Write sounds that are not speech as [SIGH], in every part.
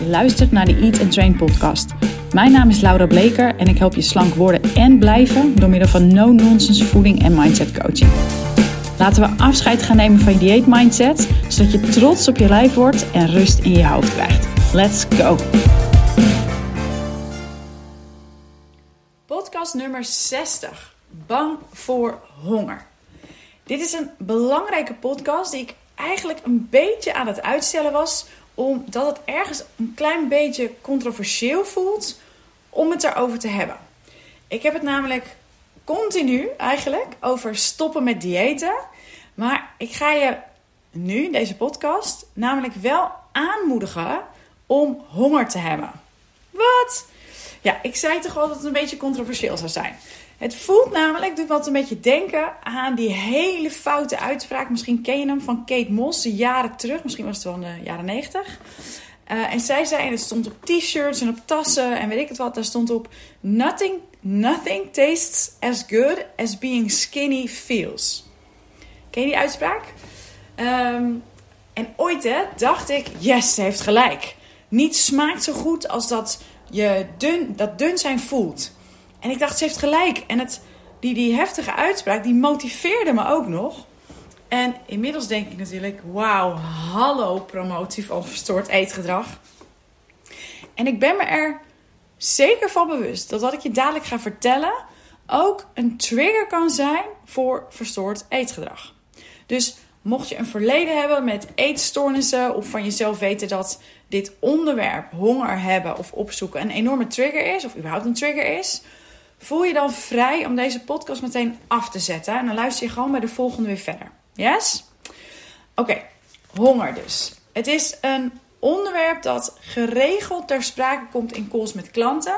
Je luistert naar de Eat and Train podcast. Mijn naam is Laura Bleker en ik help je slank worden en blijven door middel van no-nonsense voeding en mindset coaching. Laten we afscheid gaan nemen van je dieet mindset, zodat je trots op je lijf wordt en rust in je hoofd krijgt. Let's go! Podcast nummer 60. Bang voor honger. Dit is een belangrijke podcast die ik eigenlijk een beetje aan het uitstellen was, omdat het ergens een klein beetje controversieel voelt om het erover te hebben. Ik heb het namelijk continu eigenlijk over stoppen met diëten, maar ik ga je nu deze podcast namelijk wel aanmoedigen om honger te hebben. Wat? Ja, ik zei toch al dat het een beetje controversieel zou zijn. Het voelt namelijk, doet wat een beetje denken aan die hele foute uitspraak. Misschien ken je hem van Kate Moss, jaren terug. Misschien was het wel in de jaren negentig. Uh, en zij zei, en het stond op t-shirts en op tassen en weet ik het wat. Daar stond op: Nothing, nothing tastes as good as being skinny feels. Ken je die uitspraak? Um, en ooit hè, dacht ik: yes, ze heeft gelijk. Niets smaakt zo goed als dat je dun, dat dun zijn voelt. En ik dacht, ze heeft gelijk. En het, die, die heftige uitspraak, die motiveerde me ook nog. En inmiddels denk ik natuurlijk, wauw, hallo promotie van verstoord eetgedrag. En ik ben me er zeker van bewust dat wat ik je dadelijk ga vertellen ook een trigger kan zijn voor verstoord eetgedrag. Dus mocht je een verleden hebben met eetstoornissen of van jezelf weten dat dit onderwerp, honger hebben of opzoeken, een enorme trigger is, of überhaupt een trigger is, voel je dan vrij om deze podcast meteen af te zetten. En dan luister je gewoon bij de volgende weer verder. Yes? Oké, honger dus. Het is een onderwerp dat geregeld ter sprake komt in calls met klanten.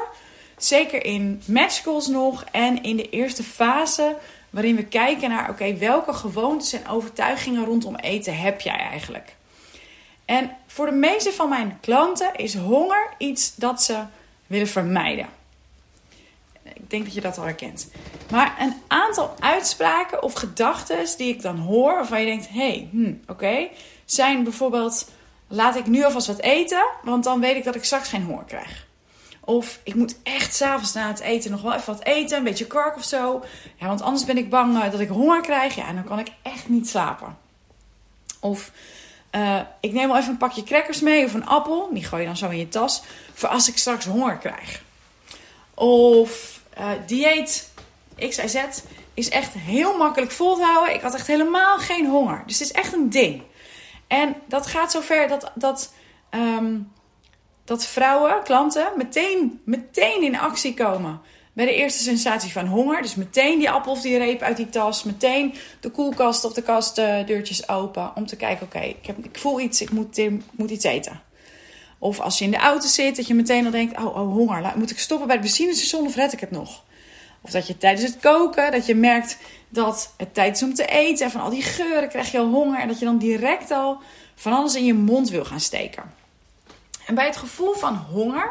Zeker in matchcalls nog en in de eerste fase waarin we kijken naar oké, welke gewoontes en overtuigingen rondom eten heb jij eigenlijk? En voor de meeste van mijn klanten is honger iets dat ze willen vermijden. Ik denk dat je dat al herkent. Maar een aantal uitspraken of gedachten die ik dan hoor, waarvan je denkt: hey, hm, oké, zijn bijvoorbeeld: laat ik nu alvast wat eten, want dan weet ik dat ik straks geen honger krijg. Of ik moet echt s'avonds na het eten nog wel even wat eten, een beetje kwark of zo. Ja, want anders ben ik bang eh, dat ik honger krijg. Ja, en dan kan ik echt niet slapen. Of uh, ik neem wel even een pakje crackers mee of een appel. Die gooi je dan zo in je tas. Voor als ik straks honger krijg. Of uh, dieet XYZ is echt heel makkelijk vol te houden. Ik had echt helemaal geen honger. Dus het is echt een ding. En dat gaat zover dat, dat, um, dat vrouwen, klanten, meteen, meteen in actie komen bij de eerste sensatie van honger. Dus meteen die appel of die reep uit die tas. Meteen de koelkast of de kastdeurtjes open. Om te kijken, oké, ik ik, ik voel iets, ik moet, ik moet iets eten. Of als je in de auto zit, dat je meteen al denkt: oh, oh honger, moet ik stoppen bij het benzinestation of red ik het nog? Of dat je tijdens het koken, dat je merkt dat het tijd is om te eten. En van al die geuren krijg je al honger. En dat je dan direct al van alles in je mond wil gaan steken. En bij het gevoel van honger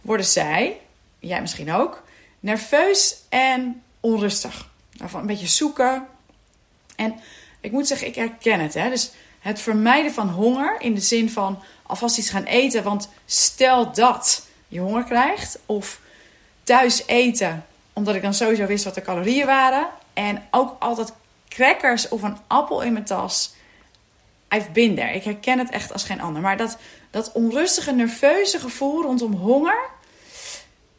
worden zij, jij misschien ook, nerveus en onrustig. Van een beetje zoeken. En ik moet zeggen, ik herken het. Hè? Dus het vermijden van honger in de zin van alvast iets gaan eten. Want stel dat je honger krijgt. Of thuis eten, omdat ik dan sowieso wist wat de calorieën waren. En ook altijd crackers of een appel in mijn tas. I've been there. Ik herken het echt als geen ander. Maar dat, dat onrustige, nerveuze gevoel rondom honger.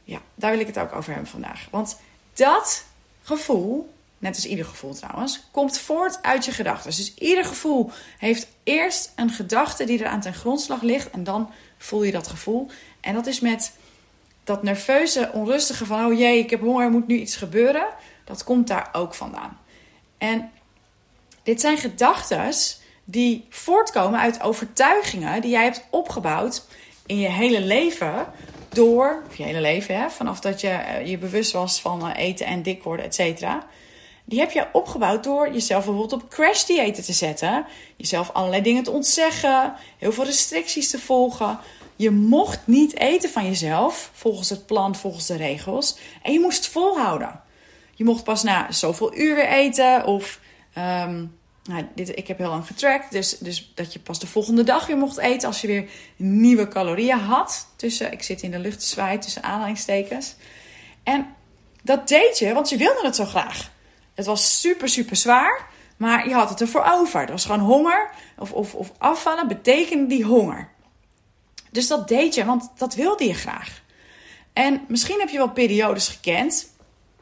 Ja, daar wil ik het ook over hebben vandaag. Want dat gevoel net als ieder gevoel trouwens, komt voort uit je gedachten. Dus ieder gevoel heeft eerst een gedachte die er aan ten grondslag ligt en dan voel je dat gevoel. En dat is met dat nerveuze, onrustige van oh jee, ik heb honger, er moet nu iets gebeuren. Dat komt daar ook vandaan. En dit zijn gedachten die voortkomen uit overtuigingen die jij hebt opgebouwd in je hele leven door, je hele leven, hè, vanaf dat je eh, je bewust was van eh, eten en dik worden, et cetera die heb je opgebouwd door jezelf bijvoorbeeld op crash diëten te zetten. Jezelf allerlei dingen te ontzeggen. Heel veel restricties te volgen. Je mocht niet eten van jezelf, volgens het plan, volgens de regels. En je moest volhouden. Je mocht pas na zoveel uur weer eten. Of um, nou, dit, ik heb heel lang getrackt, dus, dus dat je pas de volgende dag weer mocht eten als je weer nieuwe calorieën had. Tussen, ik zit in de lucht zwaai tussen aanhalingstekens. En dat deed je, want je wilde het zo graag. Het was super, super zwaar, maar je had het ervoor over. Het was gewoon honger of, of, of afvallen betekende die honger. Dus dat deed je, want dat wilde je graag. En misschien heb je wel periodes gekend,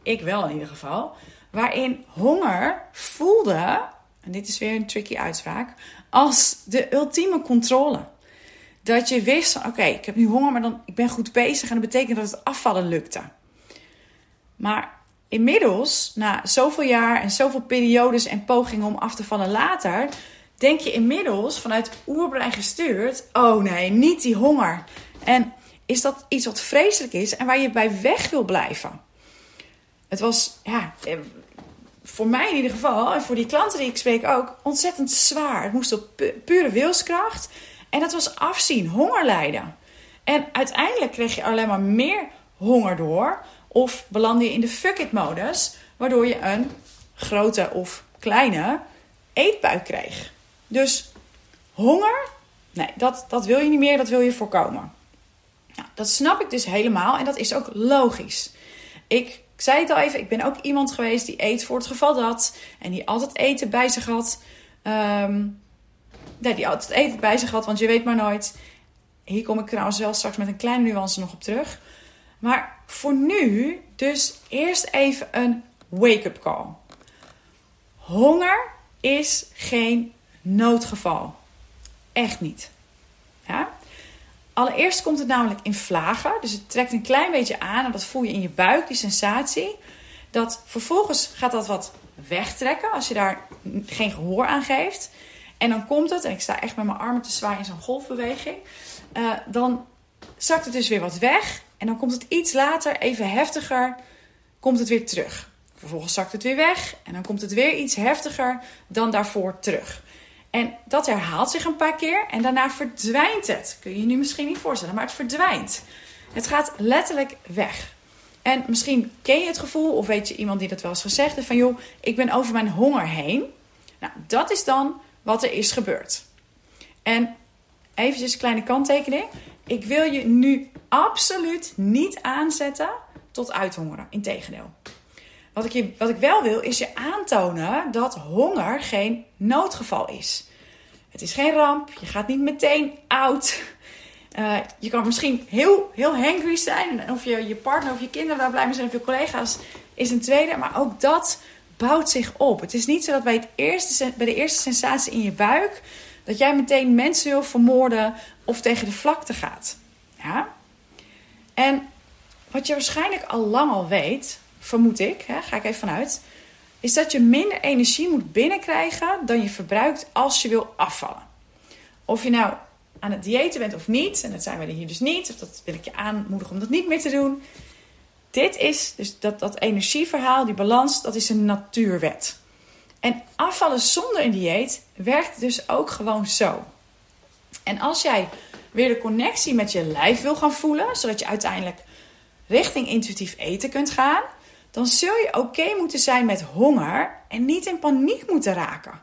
ik wel in ieder geval, waarin honger voelde, en dit is weer een tricky uitspraak, als de ultieme controle. Dat je wist oké, ik heb nu honger, maar dan, ik ben goed bezig en dat betekent dat het afvallen lukte. Maar inmiddels, na zoveel jaar en zoveel periodes en pogingen om af te vallen later, denk je inmiddels vanuit oerbrein gestuurd: oh nee, niet die honger. En is dat iets wat vreselijk is en waar je bij weg wil blijven? Het was, ja, eh, voor mij in ieder geval, en voor die klanten die ik spreek ook, ontzettend zwaar. Het moest op pure wilskracht. En dat was afzien, honger lijden. En uiteindelijk kreeg je alleen maar meer honger door. Of belandde je in de fuck it modus, waardoor je een grote of kleine eetbuik kreeg. Dus honger, nee, dat, dat wil je niet meer, dat wil je voorkomen. Nou, dat snap ik dus helemaal en dat is ook logisch. Ik, zei het al even, ik ben ook iemand geweest die eet voor het geval dat. En die altijd eten bij zich had. Um, nee, die altijd eten bij zich had, want je weet maar nooit. Hier kom ik trouwens wel straks met een kleine nuance nog op terug. Maar voor nu, dus eerst even een wake-up call. Honger is geen noodgeval. Echt niet. Ja? Allereerst komt het namelijk in vlagen. Dus het trekt een klein beetje aan en dat voel je in je buik, die sensatie. Dat vervolgens gaat dat wat wegtrekken als je daar geen gehoor aan geeft. En dan komt het, en ik sta echt met mijn armen te zwaaien in zo'n golfbeweging. Uh, dan zakt het dus weer wat weg. En dan komt het iets later, even heftiger, komt het weer terug. Vervolgens zakt het weer weg en dan komt het weer iets heftiger dan daarvoor terug. En dat herhaalt zich een paar keer en daarna verdwijnt het. Kun je je nu misschien niet voorstellen, maar het verdwijnt. Het gaat letterlijk weg. En misschien ken je het gevoel, of weet je iemand die dat wel eens gezegd heeft: van joh, ik ben over mijn honger heen. Nou, dat is dan wat er is gebeurd. En eventjes een kleine kanttekening. Ik wil je nu absoluut niet aanzetten tot uithongeren. Integendeel. Wat ik, je, wat ik wel wil, is je aantonen dat honger geen noodgeval is. Het is geen ramp. Je gaat niet meteen oud. Uh, je kan misschien heel, heel hangry zijn. Of je, je partner of je kinderen daar blij mee zijn of je collega's is een tweede. Maar ook dat bouwt zich op. Het is niet zo dat bij, het eerste, bij de eerste sensatie in je buik... dat jij meteen mensen wil vermoorden of tegen de vlakte gaat. Ja? En wat je waarschijnlijk al lang al weet, vermoed ik, hè, ga ik even vanuit, is dat je minder energie moet binnenkrijgen dan je verbruikt als je wil afvallen. Of je nou aan het diëten bent of niet, en dat zijn we hier dus niet, of dat wil ik je aanmoedigen om dat niet meer te doen. Dit is dus dat, dat energieverhaal, die balans, dat is een natuurwet. En afvallen zonder een dieet werkt dus ook gewoon zo. En als jij weer de connectie met je lijf wil gaan voelen, zodat je uiteindelijk richting intuïtief eten kunt gaan, dan zul je oké moeten zijn met honger en niet in paniek moeten raken.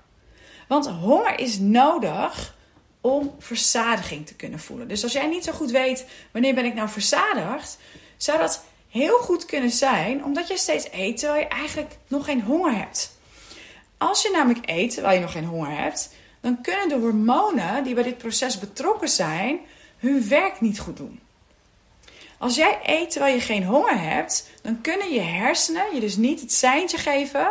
Want honger is nodig om verzadiging te kunnen voelen. Dus als jij niet zo goed weet wanneer ben ik nou verzadigd, zou dat heel goed kunnen zijn omdat je steeds eet terwijl je eigenlijk nog geen honger hebt. Als je namelijk eet terwijl je nog geen honger hebt, dan kunnen de hormonen die bij dit proces betrokken zijn hun werk niet goed doen. Als jij eet terwijl je geen honger hebt, dan kunnen je hersenen je dus niet het seintje geven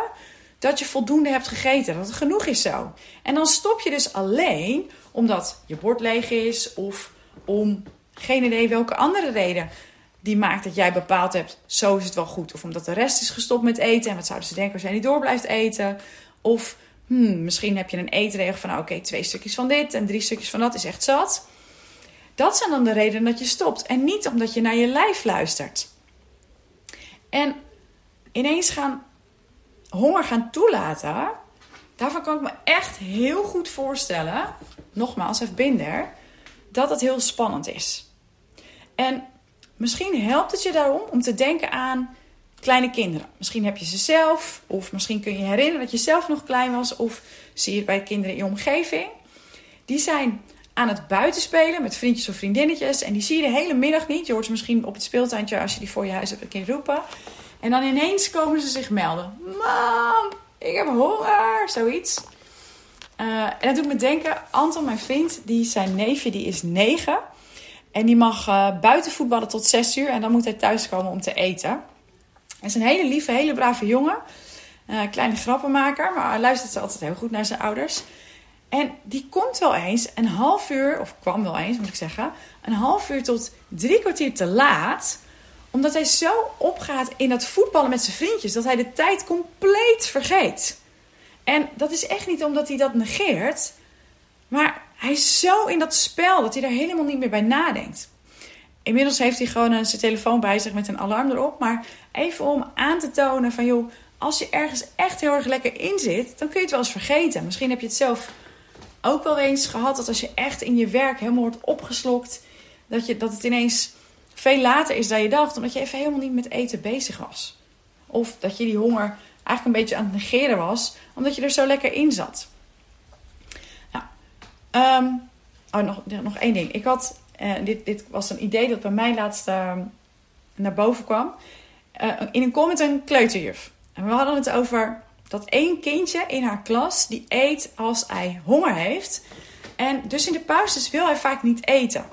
dat je voldoende hebt gegeten, dat het genoeg is zo. En dan stop je dus alleen omdat je bord leeg is of om geen idee welke andere reden die maakt dat jij bepaald hebt, zo is het wel goed. Of omdat de rest is gestopt met eten en wat zouden ze denken als jij niet door blijft eten. Of hmm, misschien heb je een eetregel van, oké, twee stukjes van dit en drie stukjes van dat is echt zat. Dat zijn dan de redenen dat je stopt. En niet omdat je naar je lijf luistert. En ineens gaan honger gaan toelaten. Daarvan kan ik me echt heel goed voorstellen. Nogmaals, even binder. Dat het heel spannend is. En misschien helpt het je daarom om te denken aan kleine kinderen. Misschien heb je ze zelf, of misschien kun je herinneren dat je zelf nog klein was, of zie je het bij kinderen in je omgeving. Die zijn aan het buitenspelen met vriendjes of vriendinnetjes en die zie je de hele middag niet. Je hoort ze misschien op het speeltuintje als je die voor je huis hebt een keer roepen. En dan ineens komen ze zich melden. Mam, ik heb honger, zoiets. Uh, en dat doet me denken, Anton, mijn vriend, die zijn neefje, die is negen. En die mag uh, buiten voetballen tot zes uur en dan moet hij thuiskomen om te eten. Hij is een hele lieve, hele brave jongen. Uh, kleine grappenmaker, maar hij luistert altijd heel goed naar zijn ouders. En die komt wel eens een half uur, of kwam wel eens moet ik zeggen, een half uur tot drie kwartier te laat. Omdat hij zo opgaat in dat voetballen met zijn vriendjes, dat hij de tijd compleet vergeet. En dat is echt niet omdat hij dat negeert, maar hij is zo in dat spel dat hij er helemaal niet meer bij nadenkt. Inmiddels heeft hij gewoon zijn telefoon bij zich met een alarm erop. Maar even om aan te tonen van joh, als je ergens echt heel erg lekker in zit, dan kun je het wel eens vergeten. Misschien heb je het zelf ook wel eens gehad dat als je echt in je werk helemaal wordt opgeslokt, dat, je, dat het ineens veel later is dan je dacht, omdat je even helemaal niet met eten bezig was. Of dat je die honger eigenlijk een beetje aan het negeren was, omdat je er zo lekker in zat. Nou, um, oh, nog, nog één ding. Ik had, uh, dit, dit was een idee dat bij mij laatst uh, naar boven kwam. Uh, in een comment een kleuterjuf. En we hadden het over dat één kindje in haar klas die eet als hij honger heeft. En dus in de pauzes wil hij vaak niet eten.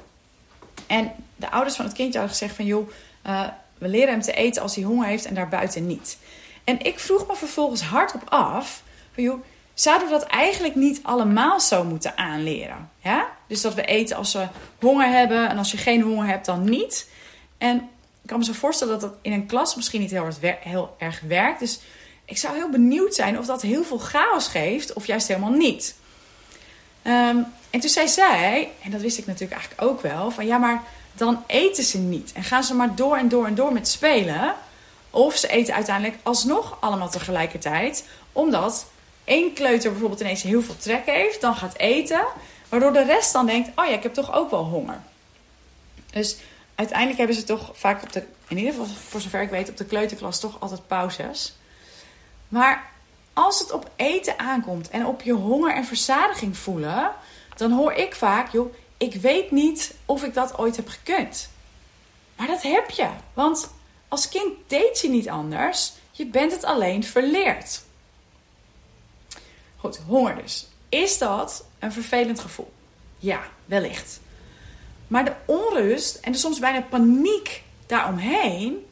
En de ouders van het kindje hadden gezegd van joh, uh, we leren hem te eten als hij honger heeft en daarbuiten niet. En ik vroeg me vervolgens hardop af van joh, zouden we dat eigenlijk niet allemaal zo moeten aanleren? Ja? Dus dat we eten als we honger hebben en als je geen honger hebt dan niet. En ik kan me zo voorstellen dat dat in een klas misschien niet heel heel erg werkt. Dus ik zou heel benieuwd zijn of dat heel veel chaos geeft of juist helemaal niet. Um, en toen zei zij, en dat wist ik natuurlijk eigenlijk ook wel, van ja, maar dan eten ze niet. En gaan ze maar door en door en door met spelen. Of ze eten uiteindelijk alsnog allemaal tegelijkertijd. Omdat één kleuter bijvoorbeeld ineens heel veel trek heeft, dan gaat eten. Waardoor de rest dan denkt, oh ja, ik heb toch ook wel honger. Dus uiteindelijk hebben ze toch vaak op de, in ieder geval voor zover ik weet, op de kleuterklas toch altijd pauzes. Maar als het op eten aankomt en op je honger en verzadiging voelen, dan hoor ik vaak, joh, ik weet niet of ik dat ooit heb gekund. Maar dat heb je. Want als kind deed je niet anders. Je bent het alleen verleerd. Goed, honger dus. Is dat een vervelend gevoel? Ja, wellicht. Maar de onrust en de soms bijna paniek daaromheen,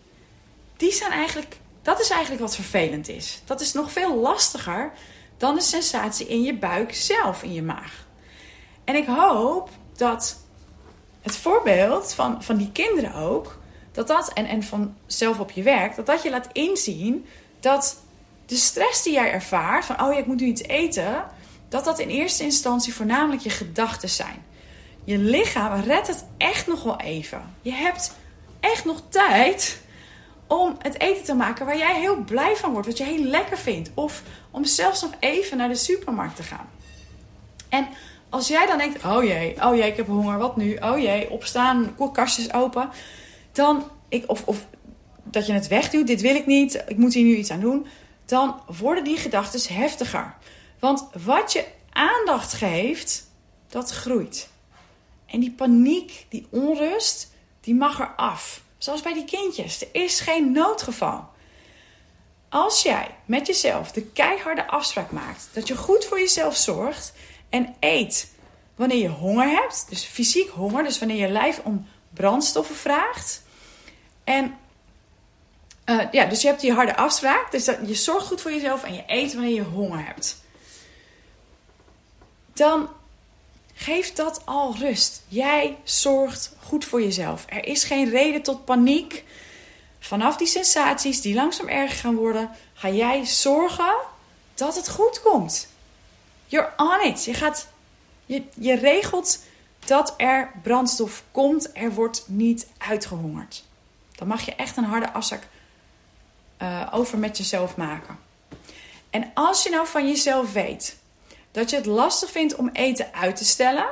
die zijn eigenlijk, dat is eigenlijk wat vervelend is. Dat is nog veel lastiger dan de sensatie in je buik zelf, in je maag. En ik hoop dat het voorbeeld van, van die kinderen ook, dat dat, en, en van zelf op je werk, dat dat je laat inzien dat de stress die jij ervaart, van oh ja, ik moet nu iets eten, dat dat in eerste instantie voornamelijk je gedachten zijn. Je lichaam redt het echt nog wel even. Je hebt echt nog tijd om het eten te maken waar jij heel blij van wordt, wat je heel lekker vindt. Of om zelfs nog even naar de supermarkt te gaan. En als jij dan denkt, oh jee, oh jee, ik heb honger, wat nu? Oh jee, opstaan, koelkastjes open. Dan, ik, of, of dat je het wegduwt, dit wil ik niet, ik moet hier nu iets aan doen dan worden die gedachten heftiger. Want wat je aandacht geeft, dat groeit. En die paniek, die onrust, die mag er af. Zoals bij die kindjes. Er is geen noodgeval. Als jij met jezelf de keiharde afspraak maakt dat je goed voor jezelf zorgt en eet wanneer je honger hebt, dus fysiek honger, dus wanneer je lijf om brandstoffen vraagt, en uh, ja, dus je hebt die harde afspraak. Dus dat, je zorgt goed voor jezelf en je eet wanneer je honger hebt. Dan geeft dat al rust. Jij zorgt goed voor jezelf. Er is geen reden tot paniek. Vanaf die sensaties die langzaam erger gaan worden, ga jij zorgen dat het goed komt. You're on it. Je, gaat, je, je regelt dat er brandstof komt. Er wordt niet uitgehongerd. Dan mag je echt een harde afspraak uh, over met jezelf maken. En als je nou van jezelf weet dat je het lastig vindt om eten uit te stellen.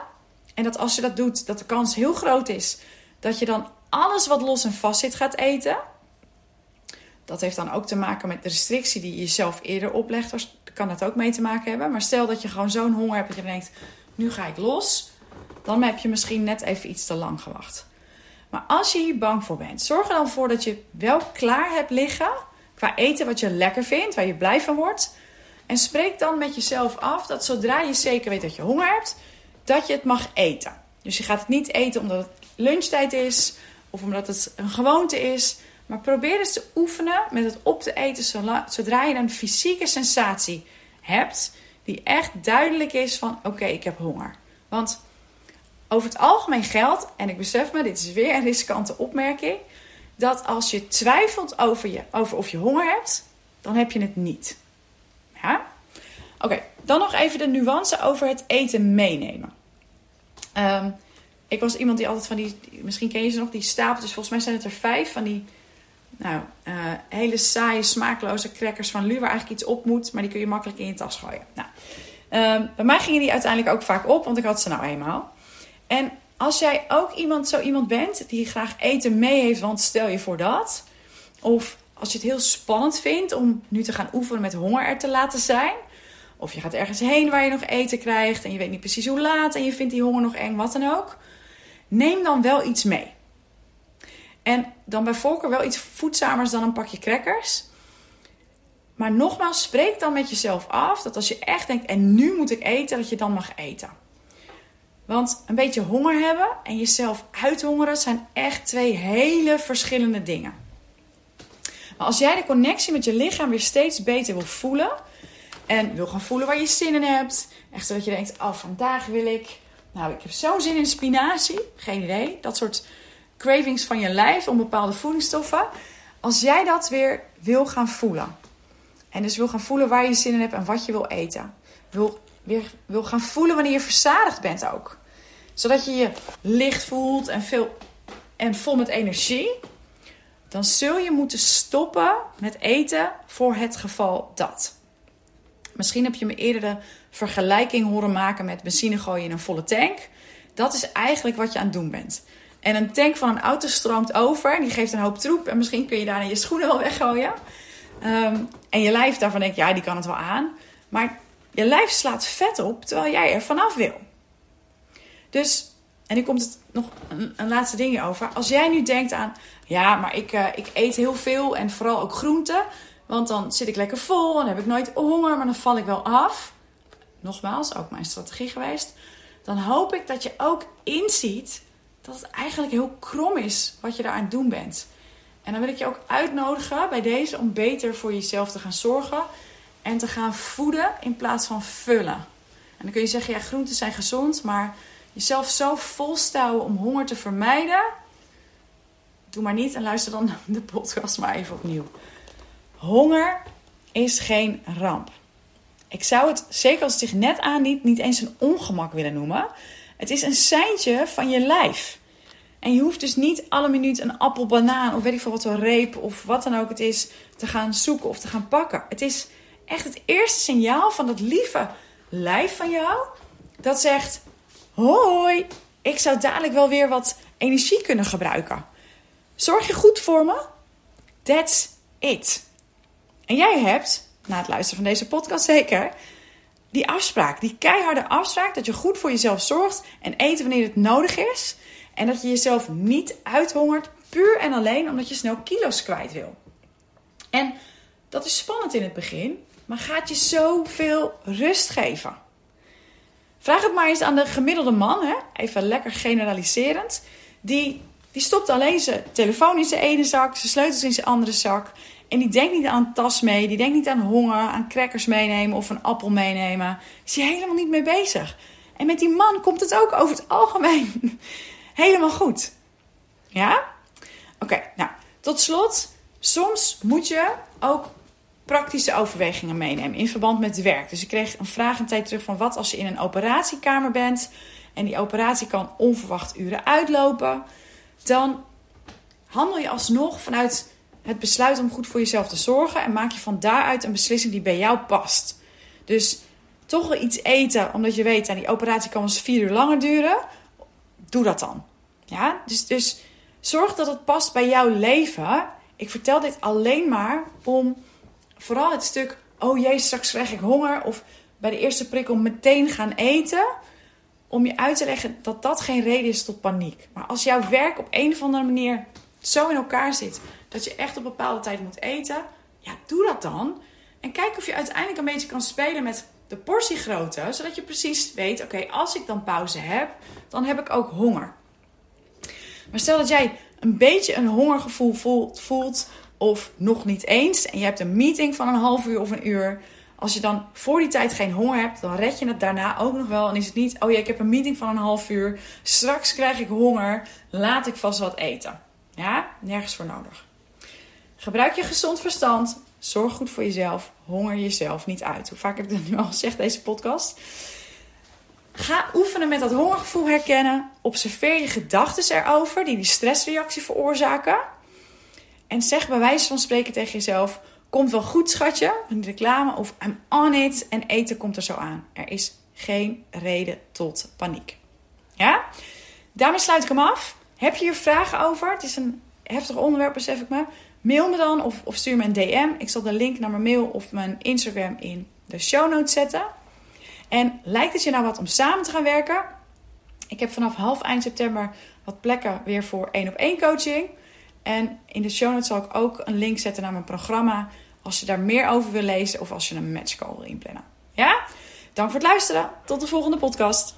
En dat als je dat doet, dat de kans heel groot is dat je dan alles wat los en vast zit gaat eten. Dat heeft dan ook te maken met de restrictie die je jezelf eerder oplegt. Daar kan dat ook mee te maken hebben. Maar stel dat je gewoon zo'n honger hebt dat je denkt, nu ga ik los. Dan heb je misschien net even iets te lang gewacht. Maar als je hier bang voor bent, zorg er dan voor dat je wel klaar hebt liggen qua eten wat je lekker vindt, waar je blij van wordt. En spreek dan met jezelf af dat zodra je zeker weet dat je honger hebt, dat je het mag eten. Dus je gaat het niet eten omdat het lunchtijd is of omdat het een gewoonte is. Maar probeer eens te oefenen met het op te eten zodra je een fysieke sensatie hebt die echt duidelijk is van oké, ik heb honger. Want over het algemeen geldt, en ik besef me, dit is weer een riskante opmerking, dat als je twijfelt over, je, over of je honger hebt, dan heb je het niet. Ja? Oké, dan nog even de nuance over het eten meenemen. Ehm, ik was iemand die altijd van die, misschien ken je ze nog, die stapeltjes, volgens mij zijn het er vijf van die nou, uh, hele saaie, smaakloze crackers van Lu, waar eigenlijk iets op moet, maar die kun je makkelijk in je tas gooien. Nou, ehm, bij mij gingen die uiteindelijk ook vaak op, want ik had ze nou eenmaal. En als jij ook iemand, zo iemand bent die graag eten mee heeft, want stel je voor dat. Of als je het heel spannend vindt om nu te gaan oefenen met honger er te laten zijn. Of je gaat ergens heen waar je nog eten krijgt en je weet niet precies hoe laat en je vindt die honger nog eng, wat dan ook. Neem dan wel iets mee. En dan bij voorkeur wel iets voedzamers dan een pakje crackers. Maar nogmaals, spreek dan met jezelf af dat als je echt denkt, en nu moet ik eten, dat je dan mag eten. Want een beetje honger hebben en jezelf uithongeren zijn echt twee hele verschillende dingen. Maar als jij de connectie met je lichaam weer steeds beter wil voelen en wil gaan voelen waar je zin in hebt, echt zodat je denkt: Oh, vandaag wil ik. Nou, ik heb zo'n zin in spinazie. Geen idee. Dat soort cravings van je lijf om bepaalde voedingsstoffen. Als jij dat weer wil gaan voelen. En dus wil gaan voelen waar je zin in hebt en wat je wil eten. Wil, wil gaan voelen wanneer je verzadigd bent ook. Zodat je je licht voelt en, veel, en vol met energie. Dan zul je moeten stoppen met eten voor het geval dat. Misschien heb je me eerder de vergelijking horen maken met benzine gooien in een volle tank. Dat is eigenlijk wat je aan het doen bent. En een tank van een auto stroomt over. Die geeft een hoop troep. En misschien kun je daarna je schoenen wel weggooien. Ehm, en je lijf daarvan denkt, ja, die kan het wel aan. Maar je lijf slaat vet op terwijl jij er vanaf wil. Dus, en nu komt het nog een, laatste dingje over. Als jij nu denkt aan, ja, maar ik, uh, ik eet heel veel en vooral ook groenten. Want dan zit ik lekker vol en heb ik nooit honger, maar dan val ik wel af. Nogmaals, ook mijn strategie geweest. Dan hoop ik dat je ook inziet dat het eigenlijk heel krom is wat je daar aan het doen bent. En dan wil ik je ook uitnodigen bij deze om beter voor jezelf te gaan zorgen en te gaan voeden in plaats van vullen. En dan kun je zeggen, ja, groenten zijn gezond, maar jezelf zo volstouwen om honger te vermijden, doe maar niet en luister dan [LAUGHS] de podcast maar even opnieuw. Honger is geen ramp. Ik zou het, zeker als het zich net aandient, niet eens een ongemak willen noemen. Het is een seintje van je lijf. En je hoeft dus niet alle minuut een appel, banaan of weet ik veel wat een reep of wat dan ook het is te gaan zoeken of te gaan pakken. Het is echt het eerste signaal van dat lieve lijf van jou dat zegt: Hoi, ik zou dadelijk wel weer wat energie kunnen gebruiken. Zorg je goed voor me? That's it. En jij hebt, na het luisteren van deze podcast zeker, die afspraak, die keiharde afspraak dat je goed voor jezelf zorgt en eten wanneer het nodig is. En dat je jezelf niet uithongert puur en alleen omdat je snel kilo's kwijt wil. En dat is spannend in het begin, maar gaat je zoveel rust geven. Vraag het maar eens aan de gemiddelde man, hè? even lekker generaliserend. Die, die stopt alleen zijn telefoon in zijn ene zak, zijn sleutels in zijn andere zak. En die denkt niet aan tas mee, die denkt niet aan honger, aan crackers meenemen of een appel meenemen. Is hij helemaal niet mee bezig. En met die man komt het ook over het algemeen [LAUGHS] helemaal goed. Ja? Oké, nou, tot slot. Soms moet je ook praktische overwegingen meenemen in verband met werk. Dus ik kreeg een vraag een tijd terug van wat als je in een operatiekamer bent en die operatie kan onverwacht uren uitlopen. Dan handel je alsnog vanuit het besluit om goed voor jezelf te zorgen en maak je van daaruit een beslissing die bij jou past. Dus toch wel iets eten omdat je weet, aan die operatie kan eens vier uur langer duren. Doe dat dan. Ja, dus, dus zorg dat het past bij jouw leven Ik vertel dit alleen maar om vooral het stuk, oh jee, straks krijg ik honger. Of bij de eerste prikkel meteen gaan eten. Om je uit te leggen dat dat geen reden is tot paniek. Maar als jouw werk op een of andere manier zo in elkaar zit. Dat je echt op bepaalde tijd moet eten. Ja, doe dat dan. En kijk of je uiteindelijk een beetje kan spelen met de portiegrootte. Zodat je precies weet, oké, als ik dan pauze heb, dan heb ik ook honger. Maar stel dat jij een beetje een hongergevoel voelt, voelt of nog niet eens. En je hebt een meeting van een half uur of een uur. Als je dan voor die tijd geen honger hebt, dan red je het daarna ook nog wel. En is het niet, oh ja, ik heb een meeting van een half uur. Straks krijg ik honger. Laat ik vast wat eten. Ja, nergens voor nodig. Gebruik je gezond verstand. Zorg goed voor jezelf. Honger jezelf niet uit. Hoe vaak heb ik dat nu al gezegd, deze podcast? Ga oefenen met dat hongergevoel herkennen. Observeer je gedachten erover die die stressreactie veroorzaken. En zeg bij wijze van spreken tegen jezelf: Komt wel goed, schatje. Een reclame of I'm on it. En eten komt er zo aan. Er is geen reden tot paniek. Ja? Daarmee sluit ik hem af. Heb je hier vragen over? Het is een heftig onderwerp, besef ik me. Mail me dan of, of stuur me een DM. Ik zal de link naar mijn mail of mijn Instagram in de show notes zetten. En lijkt het je nou wat om samen te gaan werken? Ik heb vanaf half eind september wat plekken weer voor één op één coaching. En in de show notes zal ik ook een link zetten naar mijn programma. Als je daar meer over wil lezen of als je een matchcall wil inplannen. Ja? Dank voor het luisteren. Tot de volgende podcast.